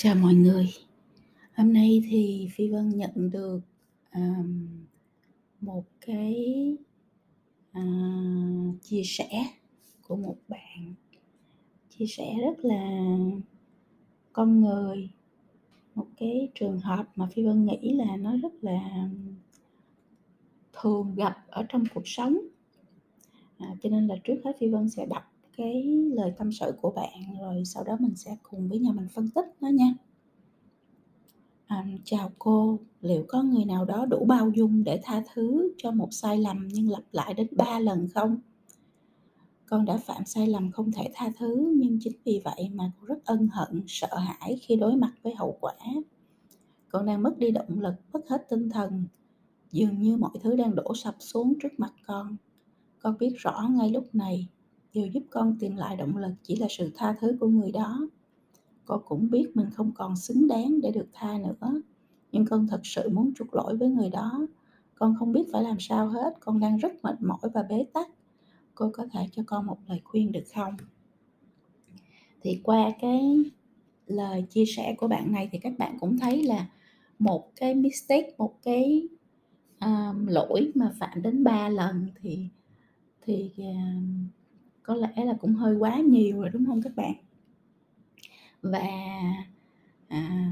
Chào mọi người. Hôm nay thì Phi Vân nhận được, um, một cái, uh, chia sẻ của một bạn, chia sẻ rất là con người, một cái trường hợp mà Phi Vân nghĩ là nó rất là thường gặp ở trong cuộc sống. À, cho nên là trước hết Phi Vân sẽ đọc cái lời tâm sự của bạn, rồi sau đó mình sẽ cùng với nhau mình phân tích nó nha. À, chào cô, liệu có người nào đó đủ bao dung để tha thứ cho một sai lầm nhưng lặp lại đến 3 lần không? Con đã phạm sai lầm không thể tha thứ nhưng chính vì vậy mà con rất ân hận, sợ hãi khi đối mặt với hậu quả. Con đang mất đi động lực, mất hết tinh thần, dường như mọi thứ đang đổ sập xuống trước mặt con. Con biết rõ ngay lúc này, điều giúp con tìm lại động lực chỉ là sự tha thứ của người đó. Con cũng biết mình không còn xứng đáng để được tha nữa, nhưng con thật sự muốn chuộc lỗi với người đó. Con không biết phải làm sao hết, con đang rất mệt mỏi và bế tắc. Cô có thể cho con một lời khuyên được không? Thì qua cái lời chia sẻ của bạn này thì các bạn cũng thấy là một cái mistake, một cái, um, lỗi mà phạm đến 3 lần thì thì, à, có lẽ là cũng hơi quá nhiều rồi, đúng không các bạn? Và, à,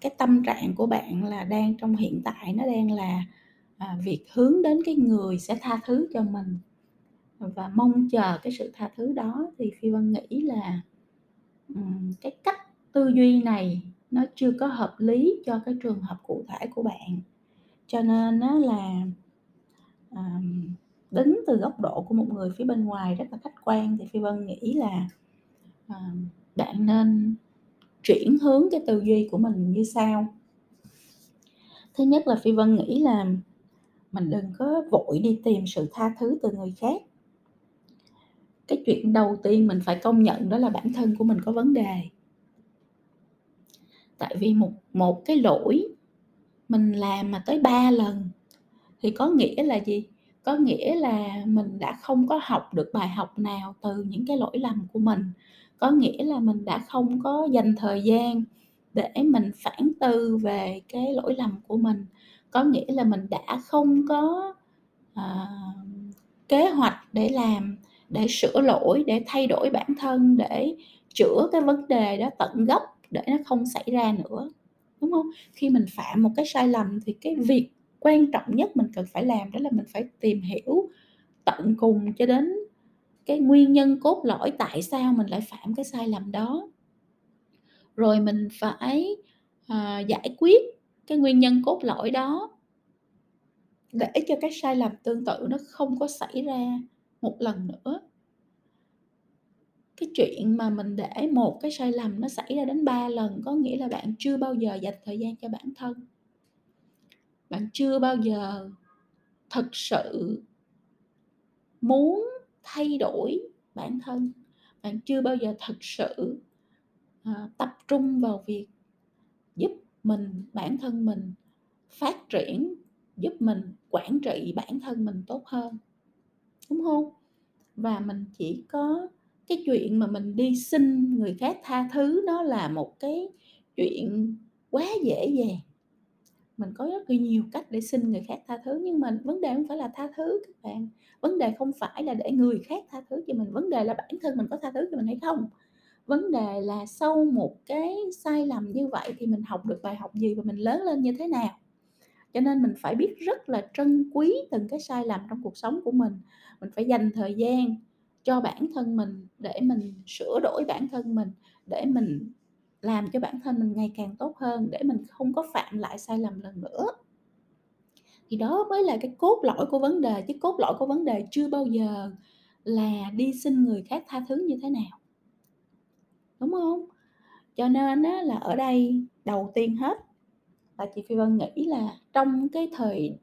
cái tâm trạng của bạn là đang trong hiện tại nó đang là, à, việc hướng đến cái người sẽ tha thứ cho mình và mong chờ cái sự tha thứ đó thì Phi Vân nghĩ là, um, cái cách tư duy này nó chưa có hợp lý cho cái trường hợp cụ thể của bạn. Cho nên nó là, um, đứng từ góc độ của một người phía bên ngoài rất là khách quan thì Phi Vân nghĩ là, à, bạn nên chuyển hướng cái tư duy của mình như sau. Thứ nhất là Phi Vân nghĩ là mình đừng có vội đi tìm sự tha thứ từ người khác. Cái chuyện đầu tiên mình phải công nhận đó là bản thân của mình có vấn đề. Tại vì một một cái lỗi mình làm mà tới 3 lần thì có nghĩa là gì? Có nghĩa là mình đã không có học được bài học nào từ những cái lỗi lầm của mình. Có nghĩa là mình đã không có dành thời gian để mình phản tư về cái lỗi lầm của mình. Có nghĩa là mình đã không có, à, kế hoạch để làm, để sửa lỗi, để thay đổi bản thân, để chữa cái vấn đề đó tận gốc để nó không xảy ra nữa, đúng không? Khi mình phạm một cái sai lầm thì cái việc quan trọng nhất mình cần phải làm đó là mình phải tìm hiểu tận cùng cho đến cái nguyên nhân cốt lõi tại sao mình lại phạm cái sai lầm đó. Rồi mình phải, à, giải quyết cái nguyên nhân cốt lõi đó để cho cái sai lầm tương tự nó không có xảy ra một lần nữa. Cái chuyện mà mình để một cái sai lầm nó xảy ra đến 3 lần có nghĩa là bạn chưa bao giờ dành thời gian cho bản thân. Bạn chưa bao giờ thật sự muốn thay đổi bản thân. Bạn chưa bao giờ thật sự, à, tập trung vào việc giúp mình bản thân mình phát triển, giúp mình quản trị bản thân mình tốt hơn, đúng không? Và mình chỉ có cái chuyện mà mình đi xin người khác tha thứ nó là một cái chuyện quá dễ dàng. Mình có rất là nhiều cách để xin người khác tha thứ nhưng mà vấn đề không phải là tha thứ các bạn. Vấn đề không phải là để người khác tha thứ cho mình, vấn đề là bản thân mình có tha thứ cho mình hay không. Vấn đề là sau một cái sai lầm như vậy thì mình học được bài học gì và mình lớn lên như thế nào. Cho nên mình phải biết rất là trân quý từng cái sai lầm trong cuộc sống của mình. Mình phải dành thời gian cho bản thân mình để mình sửa đổi bản thân mình, để mình làm cho bản thân mình ngày càng tốt hơn, để mình không có phạm lại sai lầm lần nữa. Thì đó mới là cái cốt lõi của vấn đề, chứ cốt lõi của vấn đề chưa bao giờ là đi xin người khác tha thứ như thế nào. Đúng không? Cho nên á là ở đây đầu tiên hết là chị Phi Vân nghĩ là trong cái thời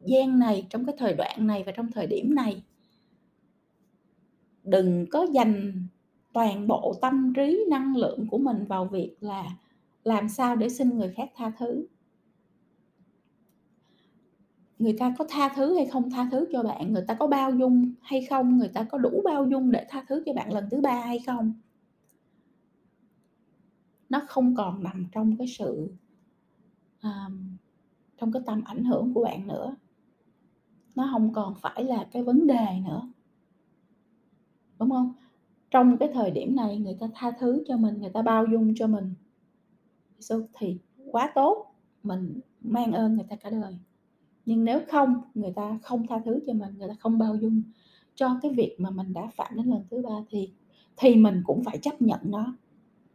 gian này, trong cái thời đoạn này và trong thời điểm này đừng có dành toàn bộ tâm trí, năng lượng của mình vào việc là làm sao để xin người khác tha thứ. Người ta có tha thứ hay không tha thứ cho bạn, người ta có bao dung hay không, người ta có đủ bao dung để tha thứ cho bạn lần thứ ba hay không? nó không còn nằm trong cái sự um, trong cái tầm ảnh hưởng của bạn nữa. Nó không còn phải là cái vấn đề nữa. Đúng không? Trong cái thời điểm này, người ta tha thứ cho mình, người ta bao dung cho mình. Thì quá tốt, mình mang ơn người ta cả đời. Nhưng nếu không, người ta không tha thứ cho mình, người ta không bao dung cho cái việc mà mình đã phạm đến lần thứ ba thì thì mình cũng phải chấp nhận nó.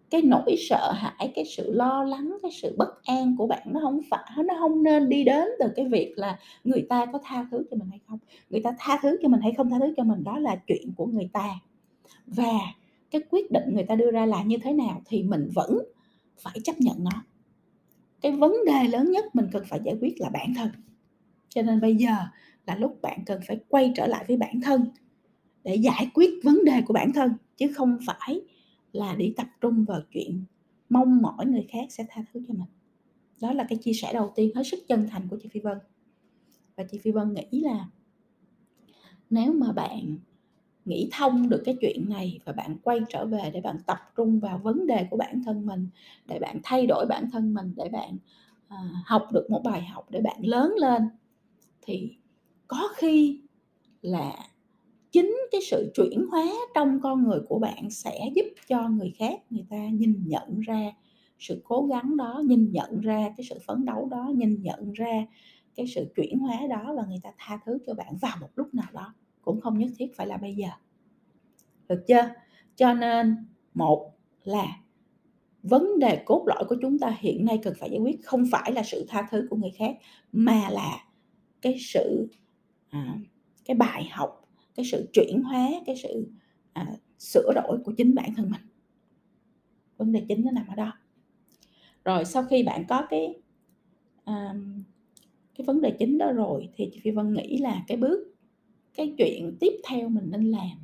Cái nỗi sợ hãi, cái sự lo lắng, cái sự bất an của bạn nó không phải, nó không nên đi đến từ cái việc là người ta có tha thứ cho mình hay không. Người ta tha thứ cho mình hay không tha thứ cho mình, đó là chuyện của người ta và cái quyết định người ta đưa ra là như thế nào thì mình vẫn phải chấp nhận nó. Cái vấn đề lớn nhất mình cần phải giải quyết là bản thân. Cho nên bây giờ là lúc bạn cần phải quay trở lại với bản thân để giải quyết vấn đề của bản thân, chứ không phải là đi tập trung vào chuyện mong mỏi người khác sẽ tha thứ cho mình. Đó là cái chia sẻ đầu tiên hết sức chân thành của chị Phi Vân. Và chị Phi Vân nghĩ là nếu mà bạn nghĩ thông được cái chuyện này và bạn quay trở về để bạn tập trung vào vấn đề của bản thân mình để bạn thay đổi bản thân mình để bạn à, học được một bài học để bạn lớn lên thì có khi là chính cái sự chuyển hóa trong con người của bạn sẽ giúp cho người khác người ta nhìn nhận ra sự cố gắng đó nhìn nhận ra cái sự phấn đấu đó nhìn nhận ra cái sự chuyển hóa đó và người ta tha thứ cho bạn vào một lúc nào đó cũng không nhất thiết phải là bây giờ. Được chưa? Cho nên một là vấn đề cốt lõi của chúng ta hiện nay cần phải giải quyết không phải là sự tha thứ của người khác mà là cái sự à, cái bài học cái sự chuyển hóa cái sự à, sửa đổi của chính bản thân mình. Vấn đề chính nó nằm ở đó. Rồi sau khi bạn có cái à, cái vấn đề chính đó rồi thì chị phi vân nghĩ là cái bước cái chuyện tiếp theo mình nên làm.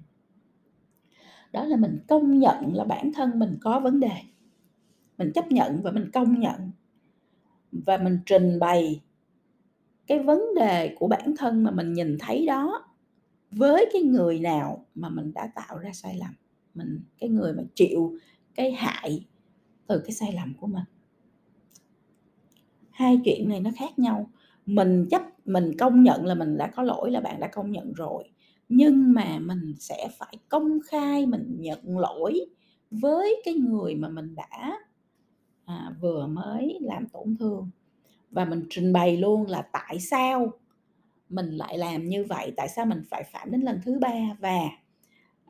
Đó là mình công nhận là bản thân mình có vấn đề. Mình chấp nhận và mình công nhận. Và mình trình bày cái vấn đề của bản thân mà mình nhìn thấy đó với cái người nào mà mình đã tạo ra sai lầm. Mình, cái người mà chịu cái hại từ cái sai lầm của mình. Hai chuyện này nó khác nhau mình chấp mình công nhận là mình đã có lỗi là bạn đã công nhận rồi. Nhưng mà mình sẽ phải công khai mình nhận lỗi với cái người mà mình đã à, vừa mới làm tổn thương. Và mình trình bày luôn là tại sao mình lại làm như vậy tại sao mình phải phạm đến lần thứ ba và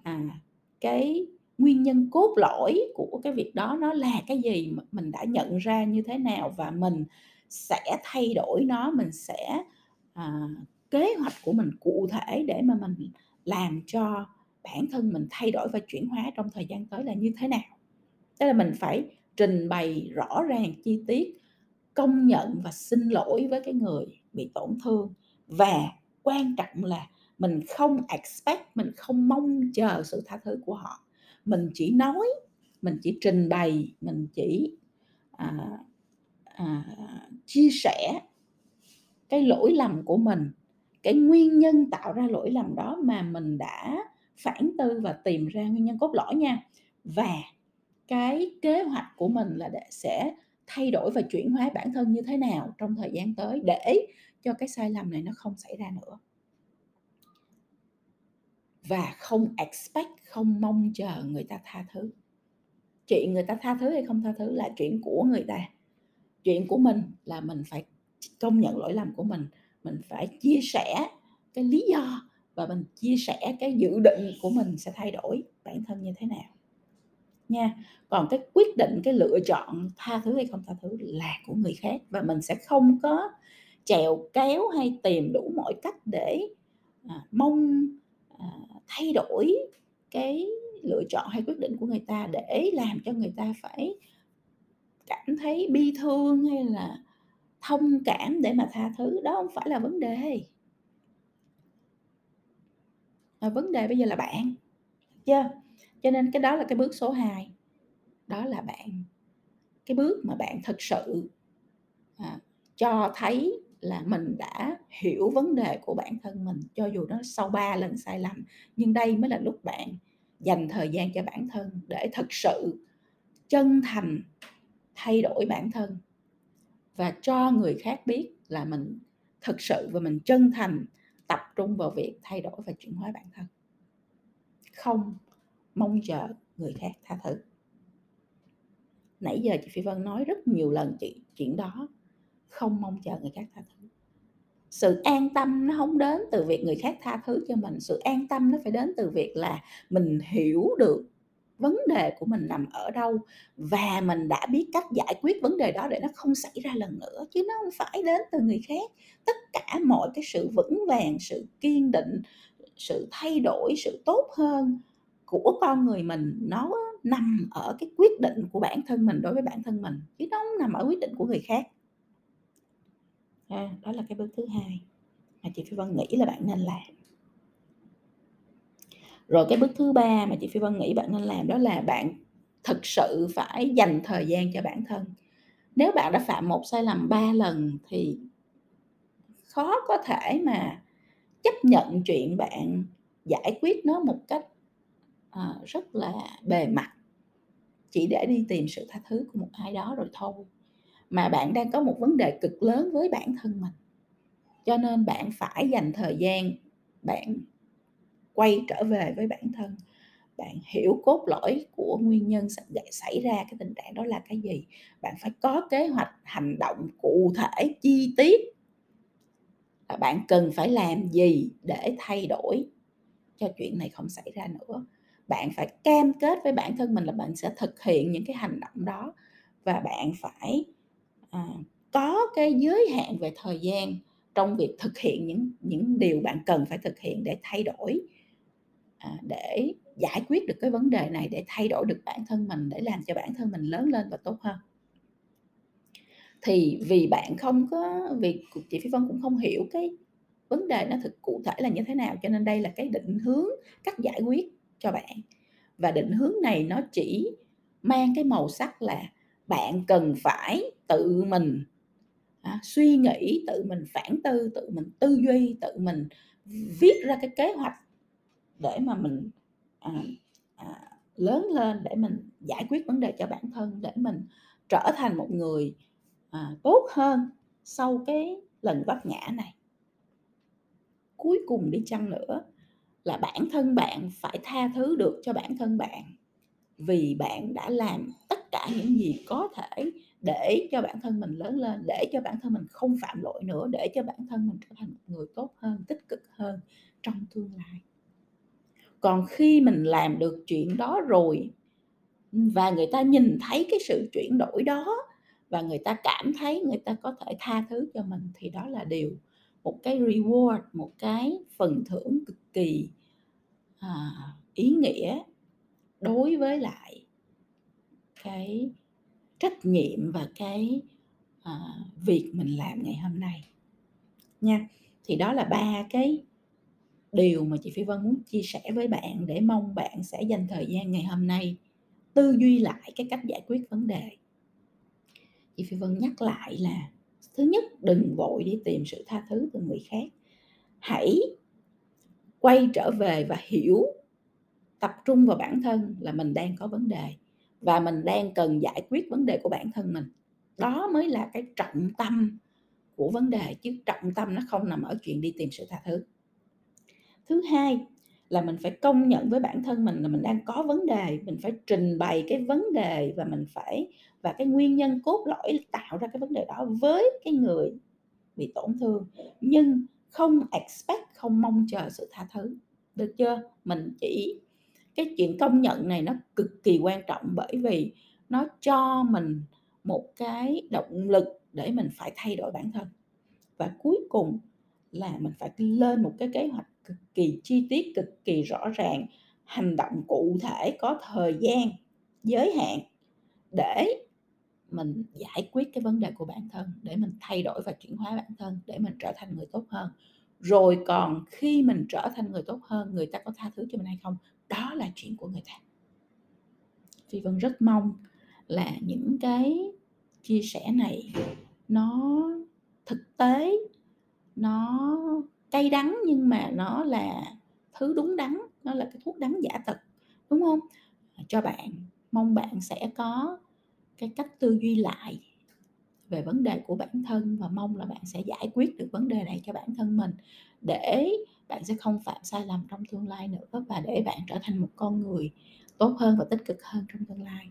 à, cái nguyên nhân cốt lõi của cái việc đó nó là cái gì mình đã nhận ra như thế nào và mình sẽ thay đổi nó mình sẽ à, kế hoạch của mình cụ thể để mà mình làm cho bản thân mình thay đổi và chuyển hóa trong thời gian tới là như thế nào. Tức là mình phải trình bày rõ ràng chi tiết công nhận và xin lỗi với cái người bị tổn thương và quan trọng là mình không expect mình không mong chờ sự tha thứ của họ. Mình chỉ nói mình chỉ trình bày mình chỉ à, à, chia sẻ cái lỗi lầm của mình cái nguyên nhân tạo ra lỗi lầm đó mà mình đã phản tư và tìm ra nguyên nhân cốt lõi nha. Và cái kế hoạch của mình là để sẽ thay đổi và chuyển hóa bản thân như thế nào trong thời gian tới để cho cái sai lầm này nó không xảy ra nữa. Và không expect không mong chờ người ta tha thứ. Chuyện người ta tha thứ hay không tha thứ là chuyện của người ta chuyện của mình là mình phải công nhận lỗi lầm của mình mình phải chia sẻ cái lý do và mình chia sẻ cái dự định của mình sẽ thay đổi bản thân như thế nào. Nha còn cái quyết định cái lựa chọn tha thứ hay không tha thứ là của người khác và mình sẽ không có chèo kéo hay tìm đủ mọi cách để à, mong à, thay đổi cái lựa chọn hay quyết định của người ta để làm cho người ta phải cảm thấy bi thương hay là thông cảm để mà tha thứ? Đó không phải là vấn đề. Mà vấn đề bây giờ là bạn chưa? Cho nên cái đó là cái bước số 2 đó là bạn. Cái bước mà bạn thực sự à, cho thấy là mình đã hiểu vấn đề của bản thân mình cho dù nó sau 3 lần sai lầm nhưng đây mới là lúc bạn dành thời gian cho bản thân để thực sự chân thành thay đổi bản thân và cho người khác biết là mình thực sự và mình chân thành tập trung vào việc thay đổi và chuyển hóa bản thân. Không mong chờ người khác tha thứ. Nãy giờ chị phi vân nói rất nhiều lần chị, chuyện đó. Không mong chờ người khác tha thứ. Sự an tâm nó không đến từ việc người khác tha thứ cho mình. Sự an tâm nó phải đến từ việc là mình hiểu được vấn đề của mình nằm ở đâu và mình đã biết cách giải quyết vấn đề đó để nó không xảy ra lần nữa chứ nó không phải đến từ người khác. Tất cả mọi cái sự vững vàng sự kiên định sự thay đổi sự tốt hơn của con người mình nó nằm ở cái quyết định của bản thân mình đối với bản thân mình chứ nó không nằm ở quyết định của người khác. À, đó là cái bước thứ hai mà chị phi vân nghĩ là bạn nên làm rồi cái bước thứ ba mà chị phi vân nghĩ bạn nên làm đó là bạn thực sự phải dành thời gian cho bản thân. Nếu bạn đã phạm một sai lầm ba lần thì khó có thể mà chấp nhận chuyện bạn giải quyết nó một cách à, rất là bề mặt. Chỉ để đi tìm sự tha thứ của một ai đó rồi thôi. Mà bạn đang có một vấn đề cực lớn với bản thân mình. Cho nên bạn phải dành thời gian bạn quay trở về với bản thân. Bạn hiểu cốt lõi của nguyên nhân xảy ra cái tình trạng đó là cái gì? Bạn phải có kế hoạch hành động cụ thể chi tiết. Bạn cần phải làm gì để thay đổi cho chuyện này không xảy ra nữa? Bạn phải cam kết với bản thân mình là bạn sẽ thực hiện những cái hành động đó. Và bạn phải à, có cái giới hạn về thời gian trong việc thực hiện những những điều bạn cần phải thực hiện để thay đổi. À, để giải quyết được cái vấn đề này để thay đổi được bản thân mình để làm cho bản thân mình lớn lên và tốt hơn. Thì vì bạn không có vì chị Phi Vân cũng không hiểu cái vấn đề nó thực cụ thể là như thế nào cho nên đây là cái định hướng cách giải quyết cho bạn. Và định hướng này nó chỉ mang cái màu sắc là bạn cần phải tự mình à, suy nghĩ tự mình phản tư tự mình tư duy tự mình viết ra cái kế hoạch để mà mình à, à, lớn lên để mình giải quyết vấn đề cho bản thân để mình trở thành một người à, tốt hơn sau cái lần vấp ngã này. Cuối cùng đi chăng nữa là bản thân bạn phải tha thứ được cho bản thân bạn vì bạn đã làm tất cả những gì có thể để cho bản thân mình lớn lên để cho bản thân mình không phạm lỗi nữa để cho bản thân mình trở thành một người tốt hơn tích cực hơn trong tương lai còn khi mình làm được chuyện đó rồi và người ta nhìn thấy cái sự chuyển đổi đó và người ta cảm thấy người ta có thể tha thứ cho mình thì đó là điều một cái reward một cái phần thưởng cực kỳ à, ý nghĩa đối với lại cái trách nhiệm và cái à, việc mình làm ngày hôm nay. Nha thì đó là ba cái điều mà chị Phi Vân muốn chia sẻ với bạn để mong bạn sẽ dành thời gian ngày hôm nay tư duy lại cái cách giải quyết vấn đề. Chị Phi Vân nhắc lại là, thứ nhất, đừng vội đi tìm sự tha thứ từ người khác. Hãy quay trở về và hiểu, tập trung vào bản thân là mình đang có vấn đề và mình đang cần giải quyết vấn đề của bản thân mình. Đó mới là cái trọng tâm của vấn đề, chứ trọng tâm nó không nằm ở chuyện đi tìm sự tha thứ thứ hai là mình phải công nhận với bản thân mình là mình đang có vấn đề, mình phải trình bày cái vấn đề và mình phải, và cái nguyên nhân cốt lõi tạo ra cái vấn đề đó với cái người bị tổn thương. Nhưng không expect, không mong chờ sự tha thứ. Được chưa? Mình chỉ, cái chuyện công nhận này nó cực kỳ quan trọng bởi vì nó cho mình một cái động lực để mình phải thay đổi bản thân. Và cuối cùng là mình phải lên một cái kế hoạch cực kỳ chi tiết, cực kỳ rõ ràng, hành động cụ thể có thời gian, giới hạn để mình giải quyết cái vấn đề của bản thân, để mình thay đổi và chuyển hóa bản thân, để mình trở thành người tốt hơn. Rồi còn khi mình trở thành người tốt hơn, người ta có tha thứ cho mình hay không, đó là chuyện của người ta. Phi vân rất mong là những cái chia sẻ này nó thực tế, nó cay đắng nhưng mà nó là thứ đúng đắn, nó là cái thuốc đắng giả thực, đúng không? À, cho bạn, mong bạn sẽ có cái cách tư duy lại về vấn đề của bản thân và mong là bạn sẽ giải quyết được vấn đề này cho bản thân mình để bạn sẽ không phạm sai lầm trong tương lai nữa và để bạn trở thành một con người tốt hơn và tích cực hơn trong tương lai.